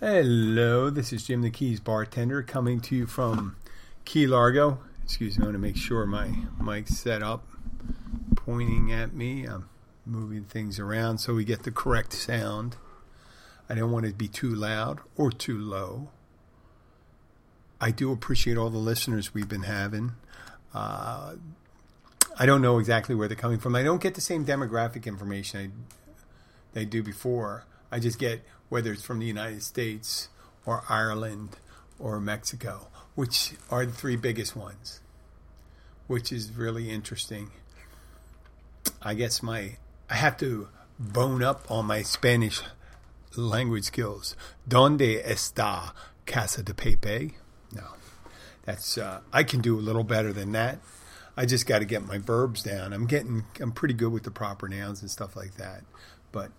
Hello, this is Jim the Keys bartender coming to you from Key Largo. Excuse me, I want to make sure my mic's set up, pointing at me. I'm moving things around so we get the correct sound. I don't want it to be too loud or too low. I do appreciate all the listeners we've been having. Uh, I don't know exactly where they're coming from. I don't get the same demographic information I, they do before. I just get whether it's from the United States or Ireland or Mexico, which are the three biggest ones, which is really interesting. I guess my I have to bone up on my Spanish language skills. Donde está Casa de Pepe? No, that's uh, I can do a little better than that. I just got to get my verbs down. I'm getting I'm pretty good with the proper nouns and stuff like that, but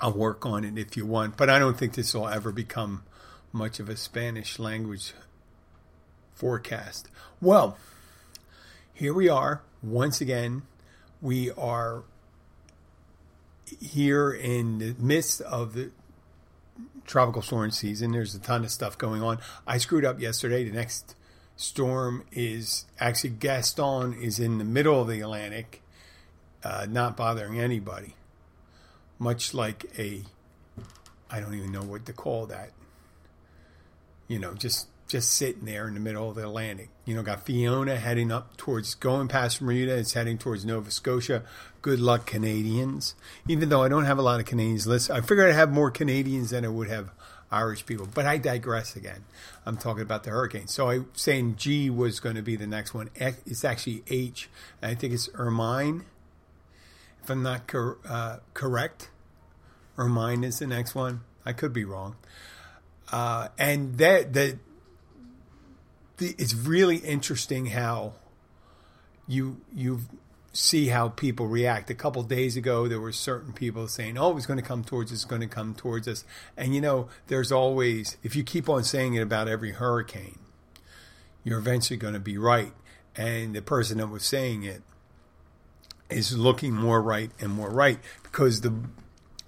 I'll work on it if you want. But I don't think this will ever become much of a Spanish language forecast. Well, here we are once again. We are here in the midst of the tropical storm season. There's a ton of stuff going on. I screwed up yesterday. The next storm is actually Gaston is in the middle of the Atlantic, uh, not bothering anybody. Much like a, I don't even know what to call that. You know, just just sitting there in the middle of the Atlantic. You know, got Fiona heading up towards going past Bermuda. It's heading towards Nova Scotia. Good luck, Canadians. Even though I don't have a lot of Canadians listen, I figured I'd have more Canadians than I would have Irish people. But I digress again. I'm talking about the hurricane. So I saying G was going to be the next one. It's actually H. I think it's Hermine. If I'm not cor- uh, correct, Hermine is the next one. I could be wrong. Uh, and that that it's really interesting how you you see how people react. A couple days ago, there were certain people saying, "Oh, it's going to come towards us. It's going to come towards us." And you know, there's always if you keep on saying it about every hurricane, you're eventually going to be right. And the person that was saying it is looking more right and more right because the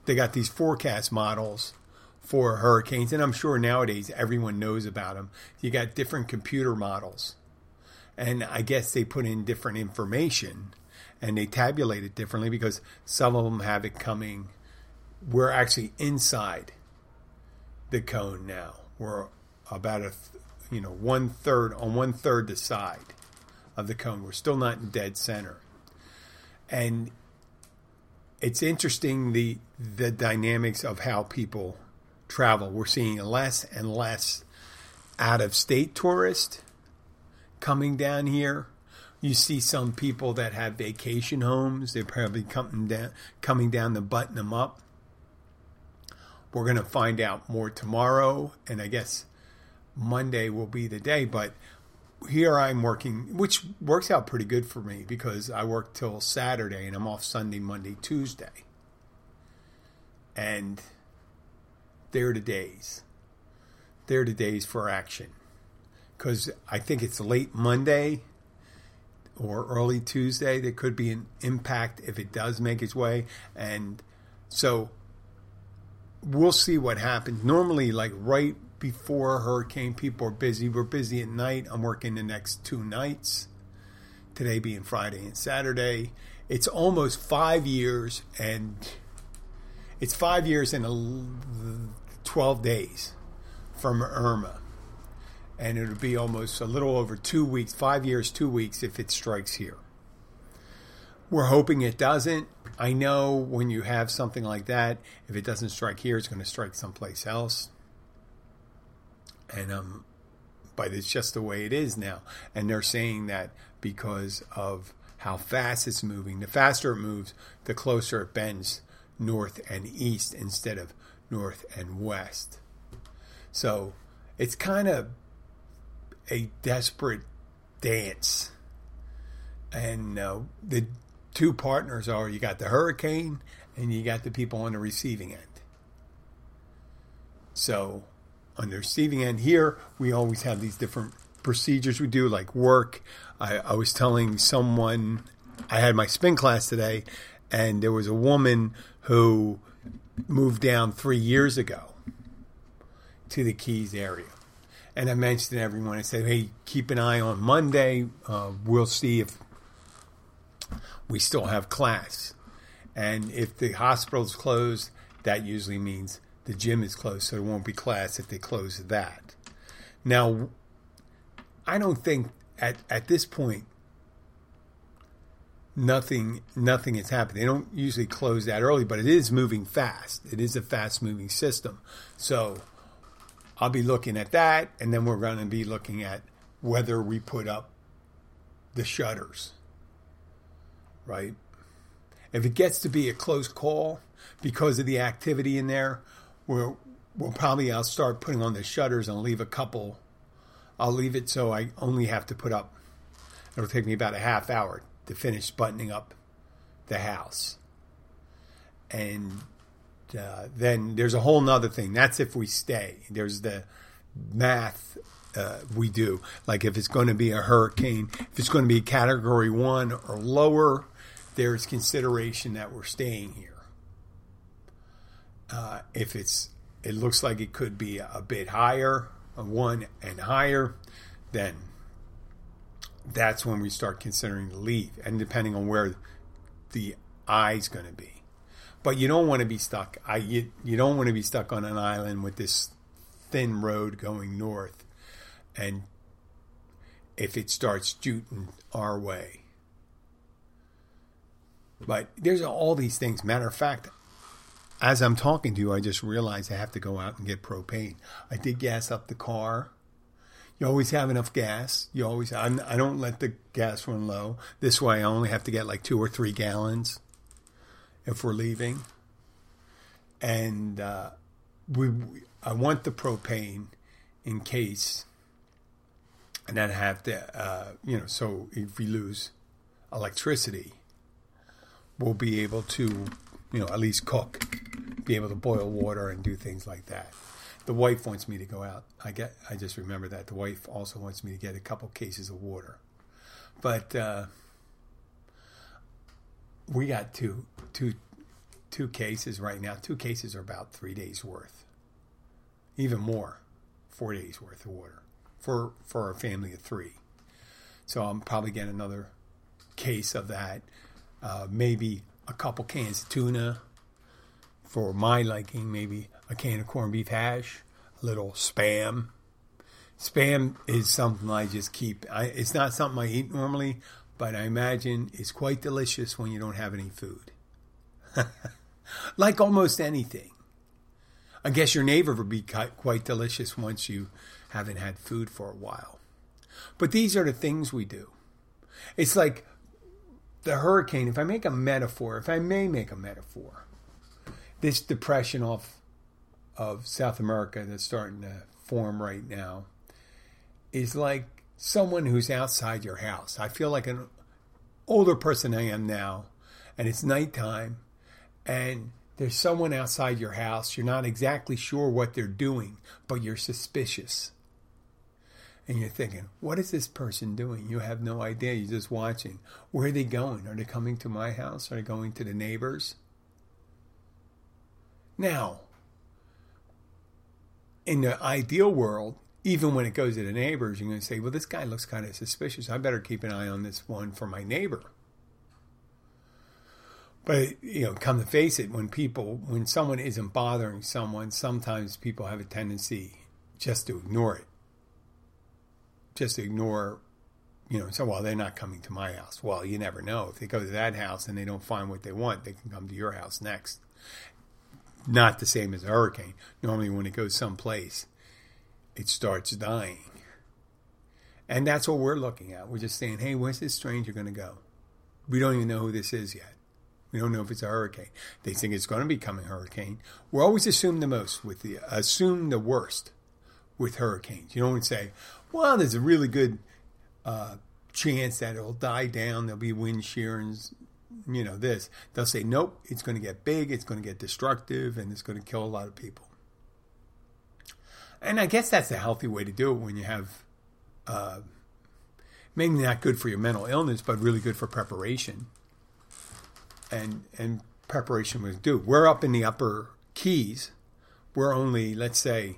they got these forecast models for hurricanes, and I'm sure nowadays everyone knows about them. You got different computer models, and I guess they put in different information and they tabulate it differently because some of them have it coming. We're actually inside the cone now. We're about a, you know, one third on one third the side of the cone. We're still not in dead center, and it's interesting the the dynamics of how people travel. We're seeing less and less out of state tourists coming down here. You see some people that have vacation homes. They're probably coming down, coming down to button them up. We're going to find out more tomorrow, and I guess Monday will be the day. But here I'm working, which works out pretty good for me because I work till Saturday and I'm off Sunday, Monday, Tuesday. And they're the days. They're the days for action. Because I think it's late Monday or early Tuesday. There could be an impact if it does make its way. And so we'll see what happens. Normally, like right before hurricane, people are busy. We're busy at night. I'm working the next two nights, today being Friday and Saturday. It's almost five years, and it's five years and 12 days from Irma. And it'll be almost a little over two weeks, five years, two weeks if it strikes here. We're hoping it doesn't. I know when you have something like that, if it doesn't strike here, it's going to strike someplace else. And um, but it's just the way it is now. And they're saying that because of how fast it's moving. The faster it moves, the closer it bends north and east instead of north and west. So it's kind of a desperate dance. And uh, the two partners are you got the hurricane and you got the people on the receiving end. So on the receiving end here, we always have these different procedures we do, like work. I, I was telling someone, I had my spin class today, and there was a woman who moved down three years ago. to the Keys area. And I mentioned to everyone, I said, hey, keep an eye on Monday. Uh, we'll see if we still have class. And if the hospital's closed, that usually means the gym is closed, so there won't be class if they close that. Now, I don't think at, at this point nothing nothing has happened. They don't usually close that early, but it is moving fast. It is a fast moving system. So I'll be looking at that, and then we're going to be looking at whether we put up the shutters. Right? If it gets to be a close call because of the activity in there, we'll, we'll probably I'll start putting on the shutters and leave a couple. I'll leave it so I only have to put up. It'll take me about a half hour to finish buttoning up the house. And uh, then there's a whole nother thing. That's if we stay. There's the math uh, we do. Like if it's going to be a hurricane, if it's going to be category one or lower, there's consideration that we're staying here. Uh, if it's, it looks like it could be a bit higher, a one and higher, then that's when we start considering the leave, and depending on where the eye's going to be. But you don't want to be stuck. I you, you don't want to be stuck on an island with this thin road going north, and if it starts shooting our way. But there's all these things. Matter of fact, as I'm talking to you, I just realized I have to go out and get propane. I did gas up the car you always have enough gas. You always, I'm, I don't let the gas run low. This way, I only have to get like two or three gallons if we're leaving. And uh, we, I want the propane in case, and then have to, uh, you know, so if we lose electricity, we'll be able to, you know, at least cook, be able to boil water and do things like that the wife wants me to go out. I get. I just remember that the wife also wants me to get a couple cases of water, but uh, we got two, two, two cases right now. Two cases are about three days worth, even more, four days worth of water for for a family of three. So I'm probably getting another case of that. Uh, maybe a couple cans of tuna for my liking, maybe a can of corned beef hash, a little spam. Spam is something I just keep. I, it's not something I eat normally, but I imagine it's quite delicious when you don't have any food. like almost anything. I guess your neighbor would be quite delicious once you haven't had food for a while. But these are the things we do. It's like the hurricane. If I make a metaphor, if I may make a metaphor, this depression off of South America that's starting to form right now is like someone who's outside your house. I feel like an older person I am now, and it's nighttime, and there's someone outside your house. You're not exactly sure what they're doing, but you're suspicious. And you're thinking, what is this person doing? You have no idea. You're just watching. Where are they going? Are they coming to my house? Are they going to the neighbors? Now, in the ideal world, even when it goes to the neighbors, you're going to say, well, this guy looks kind of suspicious. I better keep an eye on this one for my neighbor. But, you know, come to face it, when people, when someone isn't bothering someone, sometimes people have a tendency just to ignore it. Just ignore, you know, so, well, they're not coming to my house. Well, you never know. If they go to that house and they don't find what they want, they can come to your house next not the same as a hurricane. Normally, when it goes someplace, it starts dying. And that's what we're looking at. We're just saying, hey, where's this stranger going to go? We don't even know who this is yet. We don't know if it's a hurricane. They think it's going to be coming hurricane. We always assume the most with the assume the worst with hurricanes. You don't say, well, there's a really good uh, chance that it'll die down. There'll be wind shear and you know, this. They'll say, nope, it's going to get big, it's going to get destructive, and it's going to kill a lot of people. And I guess that's a healthy way to do it when you have, uh, maybe not good for your mental illness, but really good for preparation. And and preparation was due. We're up in the upper keys. We're only, let's say,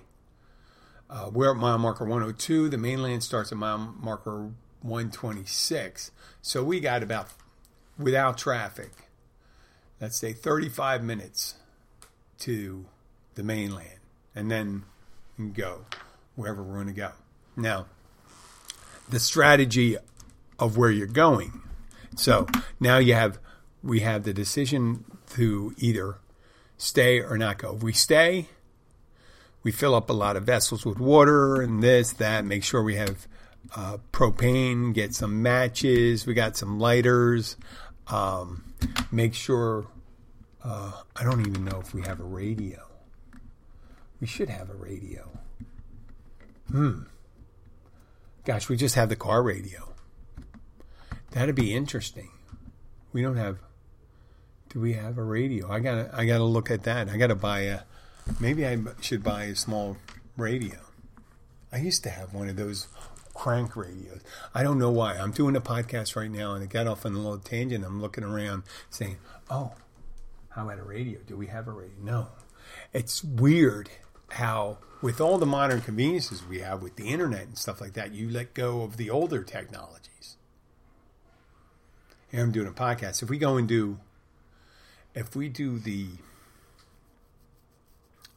Uh, we're at mile marker 102. The mainland starts at mile marker 126. So we got about, without traffic, let's say 35 minutes to the mainland. And then go wherever we're going to go. Now, the strategy of where you're going. So now you have, we have the decision to either stay or not go. If we stay, we fill up a lot of vessels with water and this, that, make sure we have uh, propane, get some matches, we got some lighters, um, make sure, uh, I don't even know if we have a radio. We should have a radio. Hmm. Gosh, we just have the car radio. That'd be interesting. We don't have. Do we have a radio? I gotta. I gotta look at that. I gotta buy a. Maybe I should buy a small radio. I used to have one of those crank radios. I don't know why. I'm doing a podcast right now, and I got off on a little tangent. I'm looking around, saying, "Oh, how about a radio? Do we have a radio? No." It's weird how with all the modern conveniences we have with the internet and stuff like that, you let go of the older technologies. Here I'm doing a podcast. If we go and do, if we do the,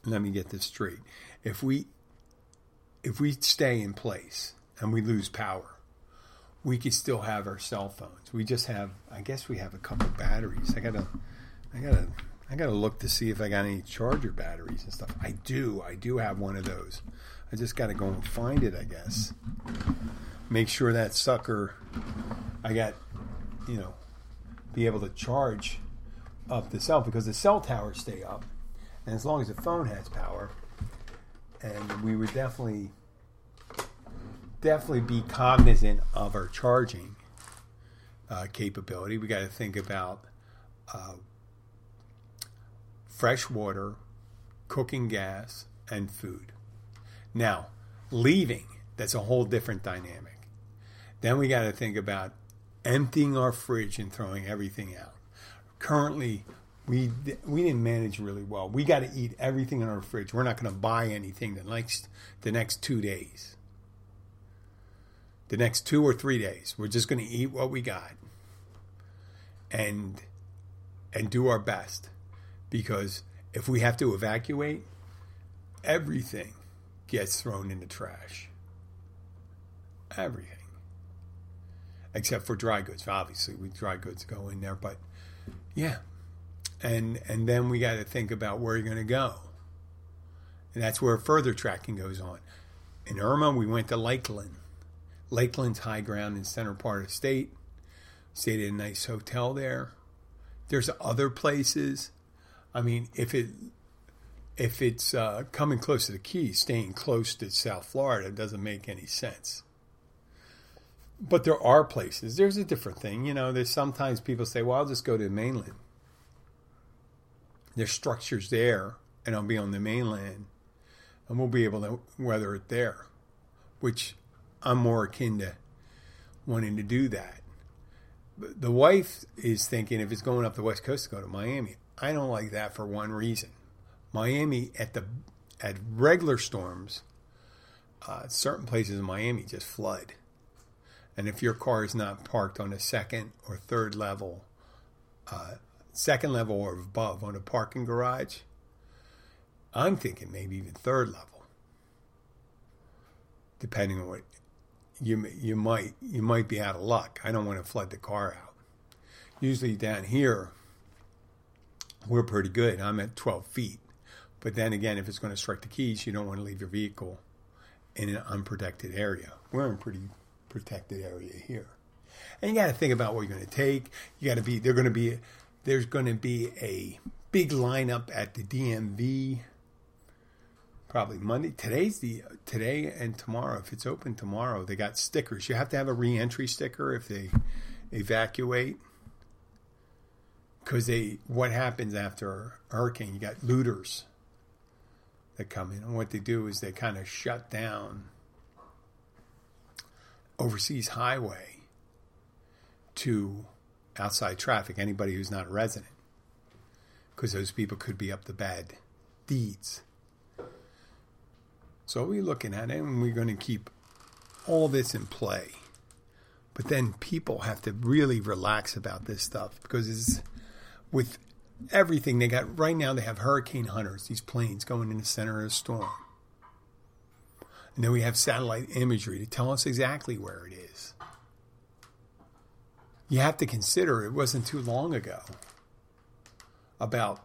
let me get this straight. If we, if we stay in place and we lose power, we could still have our cell phones. We just have, I guess we have a couple batteries. I gotta, I gotta I got to look to see if I got any charger batteries and stuff. I do. I do have one of those. I just got to go and find it, I guess. Make sure that sucker, I got, you know, be able to charge up the cell because the cell towers stay up. And as long as the phone has power, and we would definitely, definitely be cognizant of our charging uh, capability. We got to think about uh, fresh water, cooking gas, and food. Now, leaving, that's a whole different dynamic. Then we got to think about emptying our fridge and throwing everything out. Currently, we we didn't manage really well. We got to eat everything in our fridge. We're not going to buy anything the next the next 2 days. The next 2 or 3 days. We're just going to eat what we got. And and do our best because if we have to evacuate, everything gets thrown in the trash. Everything. Except for dry goods. Obviously, we dry goods go in there, but yeah. And and then we got to think about where you're going to go. And that's where further tracking goes on. In Irma, we went to Lakeland. Lakeland's high ground in center part of state. Stayed in a nice hotel there. There's other places I mean, if it if it's uh, coming close to the Keys, staying close to South Florida doesn't make any sense. But there are places. There's a different thing, you know. There's sometimes people say, "Well, I'll just go to the mainland." There's structures there, and I'll be on the mainland, and we'll be able to weather it there, which I'm more akin to wanting to do that. But The wife is thinking if it's going up the west coast to go to Miami. I don't like that for one reason. Miami at the at regular storms, uh, certain places in Miami just flood, and if your car is not parked on a second or third level, uh, second level or above on a parking garage, I'm thinking maybe even third level, depending on what you you might you might be out of luck. I don't want to flood the car out. Usually down here we're pretty good. I'm at 12 feet. But then again, if it's going to strike the keys, you don't want to leave your vehicle in an unprotected area. We're in a pretty protected area here. And you got to think about what you're going to take. You got to be, they're going to be, there's going to be a big lineup at the DMV probably Monday. Today's the, today and tomorrow, if it's open tomorrow, they got stickers. You have to have a reentry sticker if they evacuate because they what happens after a hurricane? You got looters that come in, and what they do is they kind of shut down overseas highway to outside traffic. Anybody who's not a resident, because those people could be up to bad deeds. So we're looking at it and we're going to keep all this in play. But then people have to really relax about this stuff because it's with everything they got right now they have hurricane hunters, these planes going in the center of a storm. And then we have satellite imagery to tell us exactly where it is. You have to consider it wasn't too long ago, about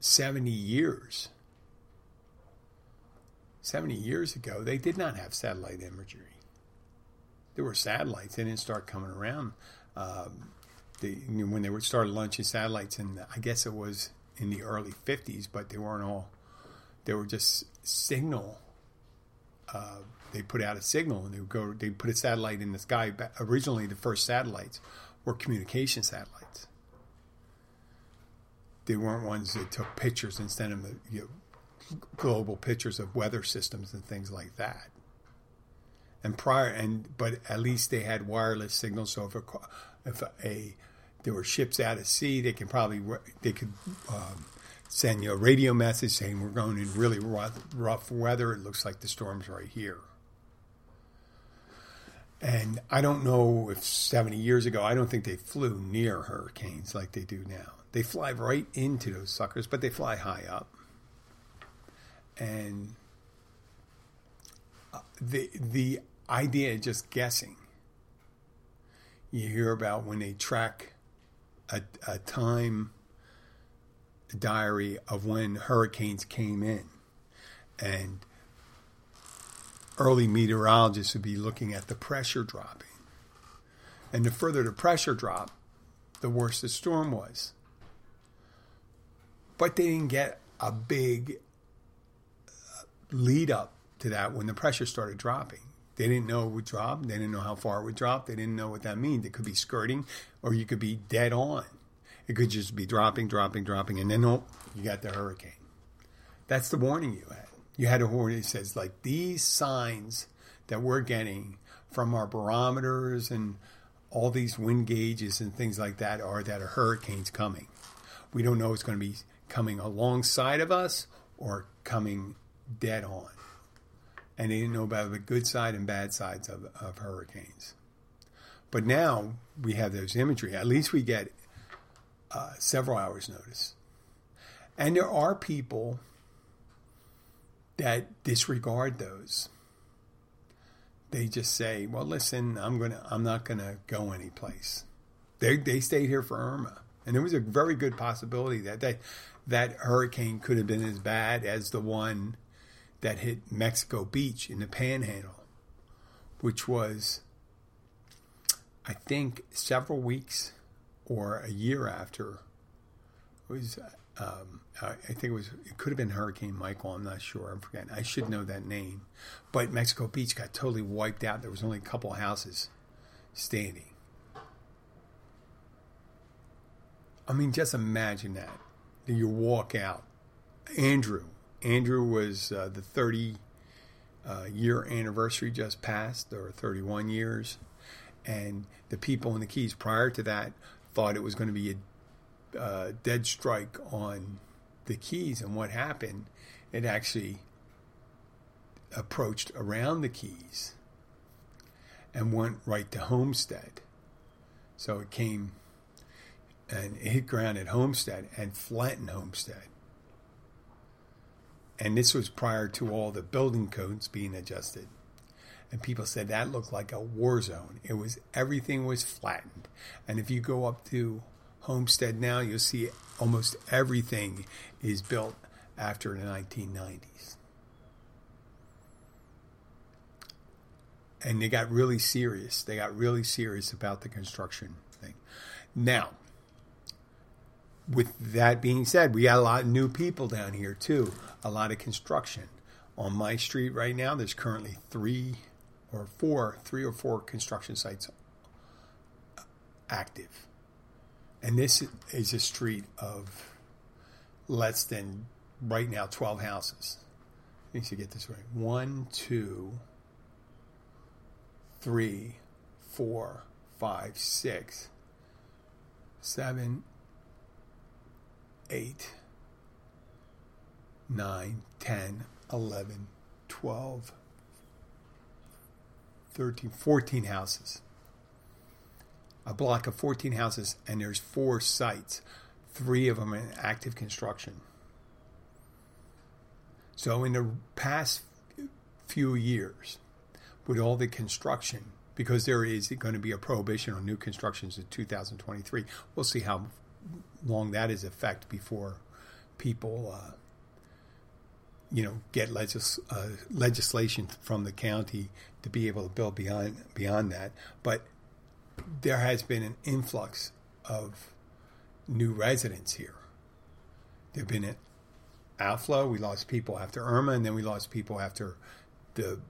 70 years. 70 years ago, they did not have satellite imagery. There were satellites, they didn't start coming around. Um, when they started launching satellites, and I guess it was in the early 50s, but they weren't all, they were just signal uh, they put out a signal and they go. They put a satellite in the sky. Originally, the first satellites were communication satellites. They weren't ones that took pictures instead of the you know, global pictures of weather systems and things like that. And prior, and but at least they had wireless signals. So if a, if a there were ships out at sea, they could probably they could um, send you a radio message saying we're going in really rough, rough weather. It looks like the storm's right here. And I don't know if 70 years ago, I don't think they flew near hurricanes like they do now. They fly right into those suckers, but they fly high up. And uh, the the idea of just guessing. You hear about when they track a, a time diary of when hurricanes came in. And early meteorologists would be looking at the pressure dropping. And the further the pressure dropped, the worse the storm was. But they didn't get a big uh, lead up to that when the pressure started dropping. They didn't know it would drop. They didn't know how far it would drop. They didn't know what that means. It could be skirting or you could be dead on. It could just be dropping, dropping, dropping, and then oh, you got the hurricane. That's the warning you had. You had a warning that says like these signs that we're getting from our barometers and all these wind gauges and things like that are that a hurricane's coming. We don't know it's going to be coming alongside of us or coming dead on. And they didn't know about the good side and bad sides of, of hurricanes. But now we have those imagery. At least we get uh, several hours' notice. And there are people that disregard those. They just say, "Well, listen, I'm gonna, I'm not gonna go anyplace." They they stayed here for Irma, and there was a very good possibility that that that hurricane could have been as bad as the one that hit Mexico Beach in the Panhandle, which was, I think, several weeks or a year after. It was, um, I think it was, it could have been Hurricane Michael. I'm not sure. I'm forgetting. I should know that name. But Mexico Beach got totally wiped out. There was only a couple houses standing. I mean, just imagine that. You walk out. Andrew. Andrew was uh, the 30 uh, year anniversary just passed, or 31 years. And the people in the Keys prior to that thought it was going to be a uh, dead strike on the Keys, and what happened? It actually approached around the Keys and went right to Homestead. So it came and it hit ground at Homestead and flattened Homestead. And this was prior to all the building codes being adjusted and people said that looked like a war zone. It was everything was flattened, and if you go up to Homestead now, you'll see almost everything is built after the 1990s. And they got really serious. They got really serious about the construction thing. Now, with that being said, we got a lot of new people down here too. A lot of construction. On my street right now, there's currently three or four, three or four construction sites active. And this is a street of less than right now 12 houses. Let me see, get this right. One, two, three, four, five, six, seven, eight, 9, 10, 11, 12, 13, 14 houses. A block of 14 houses, and there's four sites. Three of them in active construction. So, in the past few years, with all the construction, because there is going to be a prohibition on new constructions in 2023, we'll see how long that is effect before people, uh, you know, get legis- uh, legislation from the county to be able to build beyond beyond that. But there has been an influx of new residents here. There've been an outflow. We lost people after Irma, and then we lost people after the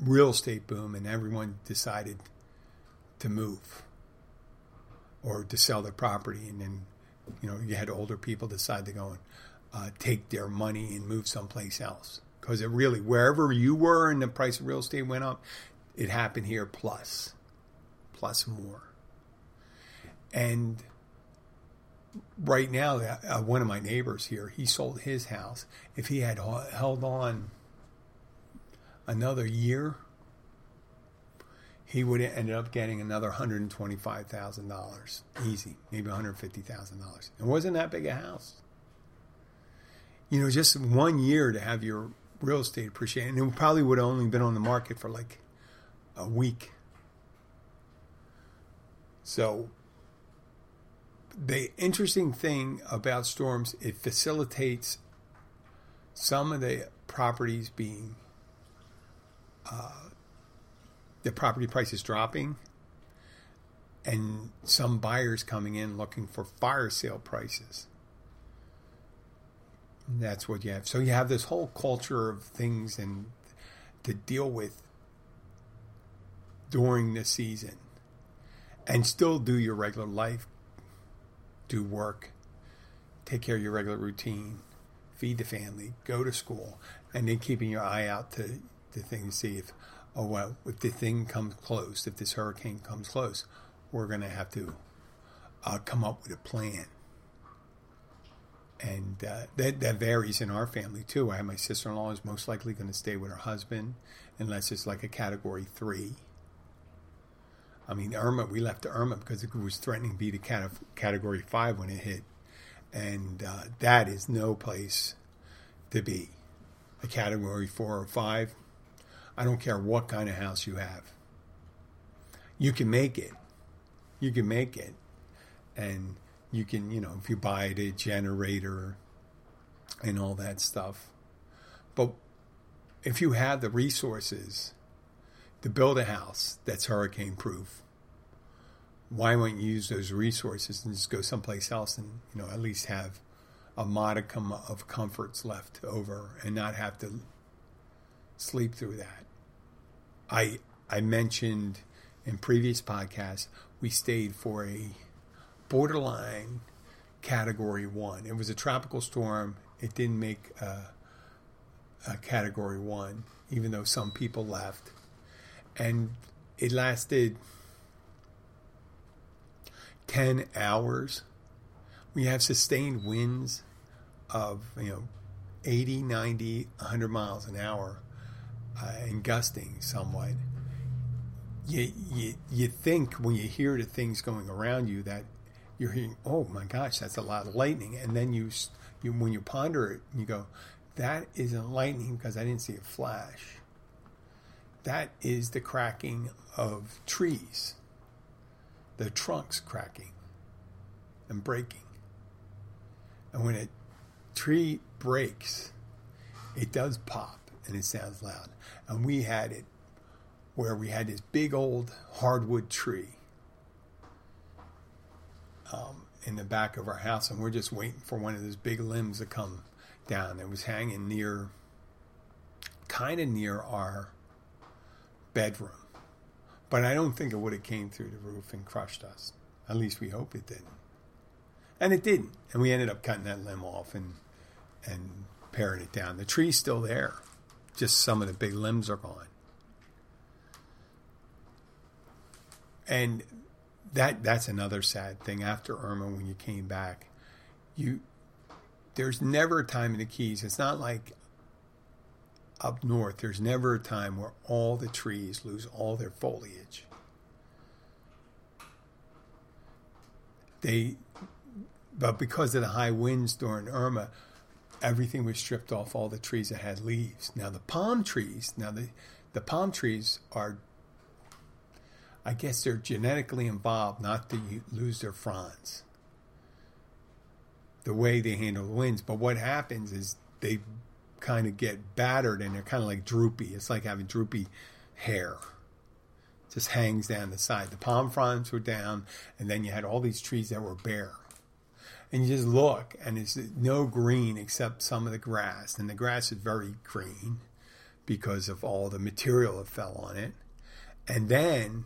real estate boom, and everyone decided to move or to sell their property, and then you know you had older people decide to go and uh, take their money and move someplace else because it really wherever you were and the price of real estate went up, it happened here plus, plus more, and right now, uh, one of my neighbors here, he sold his house. If he had held on another year, he would have ended up getting another $125,000 easy, maybe $150,000. It wasn't that big a house. You know, just one year to have your real estate appreciate, and it probably would have only been on the market for like a week. So the interesting thing about storms, it facilitates some of the properties being uh, the property prices dropping and some buyers coming in looking for fire sale prices. And that's what you have. So you have this whole culture of things and to deal with during the season and still do your regular life do work, take care of your regular routine, feed the family, go to school, and then keeping your eye out to the thing to see if, oh well, if the thing comes close, if this hurricane comes close, we're going to have to uh, come up with a plan. And uh, that that varies in our family too. I have my sister in law is most likely going to stay with her husband unless it's like a category three I mean, Irma, we left Irma because it was threatening to be the category five when it hit. And uh, that is no place to be. A category four or five, I don't care what kind of house you have. You can make it. You can make it. And you can, you know, if you buy a generator and all that stuff. But if you have the resources, to build a house that's hurricane proof, why won't you use those resources and just go someplace else and you know at least have a modicum of comforts left over and not have to sleep through that? I I mentioned in previous podcasts we stayed for a borderline category one. It was a tropical storm. It didn't make a, a category one, even though some people left and it lasted 10 hours. We have sustained winds of, you know, 80, 90, 100 miles an hour uh, and gusting somewhat. You, you, you think when you hear the things going around you that you're hearing, oh my gosh, that's a lot of lightning. And then you, you when you ponder it, you go, that isn't lightning because I didn't see a flash that is the cracking of trees, the trunks cracking and breaking. And when a tree breaks, it does pop and it sounds loud. And we had it where we had this big old hardwood tree um, in the back of our house, and we're just waiting for one of those big limbs to come down. It was hanging near, kind of near our bedroom. But I don't think it would have came through the roof and crushed us. At least we hope it didn't. And it didn't. And we ended up cutting that limb off and and paring it down. The tree's still there. Just some of the big limbs are gone. And that that's another sad thing after Irma when you came back. You there's never a time in the Keys. It's not like up north. There's never a time where all the trees lose all their foliage. They, but because of the high winds during Irma, everything was stripped off all the trees that had leaves. Now the palm trees, now the the palm trees are I guess they're genetically involved not to lose their fronds. The way they handle the winds, but what happens is they kind of get battered and they're kind of like droopy. It's like having droopy hair. Just hangs down the side. The palm fronds were down, and then you had all these trees that were bare. And you just look, and it's no green except some of the grass, and the grass is very green because of all the material that fell on it. And then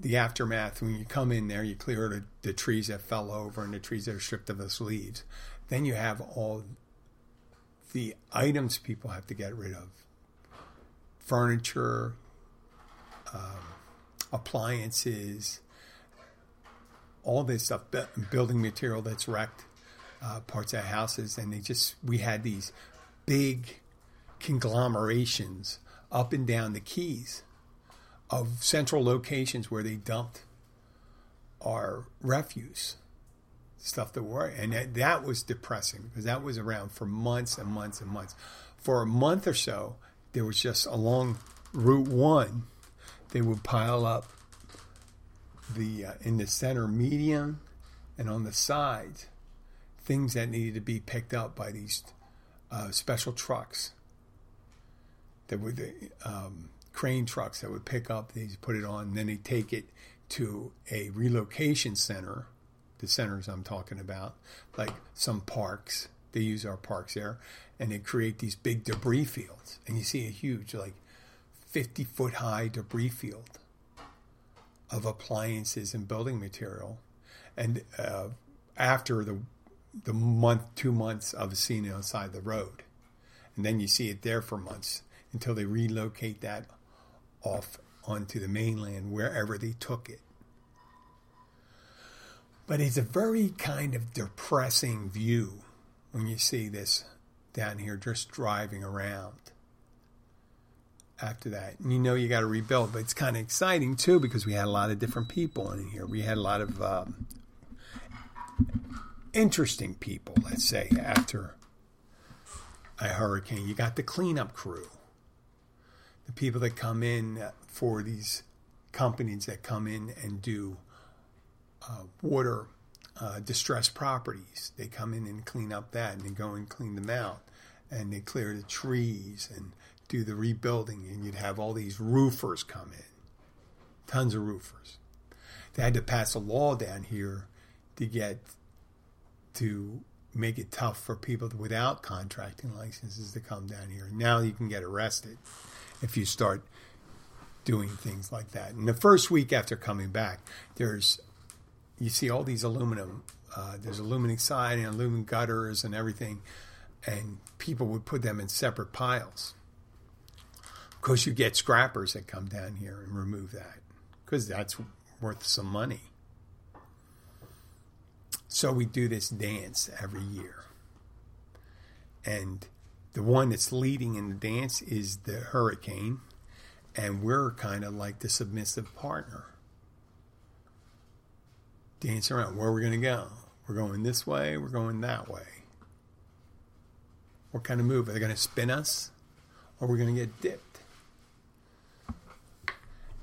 the aftermath, when you come in there, you clear the, the trees that fell over and the trees that are stripped of its leaves. Then you have all the items people have to get rid of furniture, um, appliances, all this stuff, building material that's wrecked, uh, parts of houses. And they just, we had these big conglomerations up and down the keys of central locations where they dumped our refuse stuff that were and that, that was depressing because that was around for months and months and months. For a month or so there was just along route one they would pile up the uh, in the center median and on the sides things that needed to be picked up by these uh, special trucks that would um, crane trucks that would pick up these, put it on, and then they take it to a relocation center, the centers I'm talking about, like some parks. They use our parks there, and they create these big debris fields. And you see a huge, like 50 foot high debris field of appliances and building material. And uh, after the the month, two months of seeing it outside the road, and then you see it there for months until they relocate that off onto the mainland wherever they took it. But it's a very kind of depressing view when you see this down here just driving around after that. And you know you got to rebuild, but it's kind of exciting too because we had a lot of different people in here. We had a lot of um, interesting people, let's say, after a hurricane. You got the cleanup crew the people that come in for these companies that come in and do water uh, distressed properties. They come in and clean up that, and they go and clean them out, and they clear the trees and do the rebuilding. And you'd have all these roofers come in, tons of roofers. They had to pass a law down here to get to make it tough for people without contracting licenses to come down here. Now you can get arrested if you start doing things like that. And the first week after coming back, there's you see all these aluminum. Uh, there's aluminum side and aluminum gutters and everything, and people would put them in separate piles. Of course, you get scrappers that come down here and remove that because that's worth some money. So we do this dance every year. And the one that's leading in the dance is the hurricane, and we're kind of like the submissive partner. Dance around. Where are we going to go? We're going this way, we're going that way. What kind of move? Are they going to spin us? Or are we going to get dipped?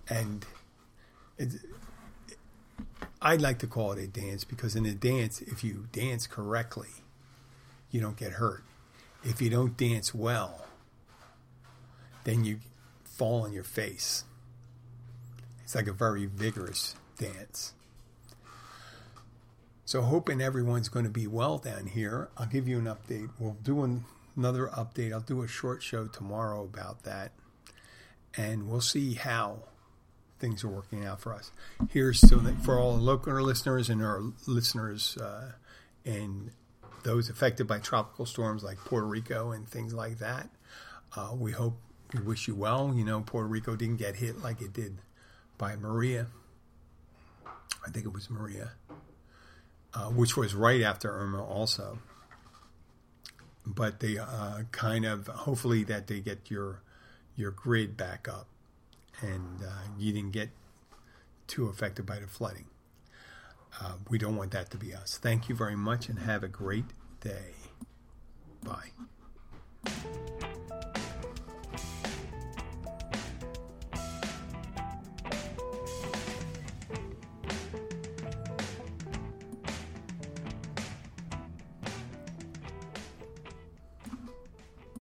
And I'd like to call it a dance because in a dance, if you dance correctly, you don't get hurt if you don't dance well, then you fall on your face. It's like a very vigorous dance. So, hoping everyone's going to be well down here. I'll give you an update. We'll do an, another update. I'll do a short show tomorrow about that. And we'll see how things are working out for us. Here's for all local listeners and our listeners uh, in those affected by tropical storms like Puerto Rico and things like that. Uh, we hope, we wish you well. You know, Puerto Rico didn't get hit like it did by Maria. I think it was Maria, uh, which was right after Irma also. but they uh, kind of hopefully that they get your your grid back up, and uh, you didn't get too affected by the flooding. Uh, we don't want that to be us. Thank you very much, and have a great day. Bye.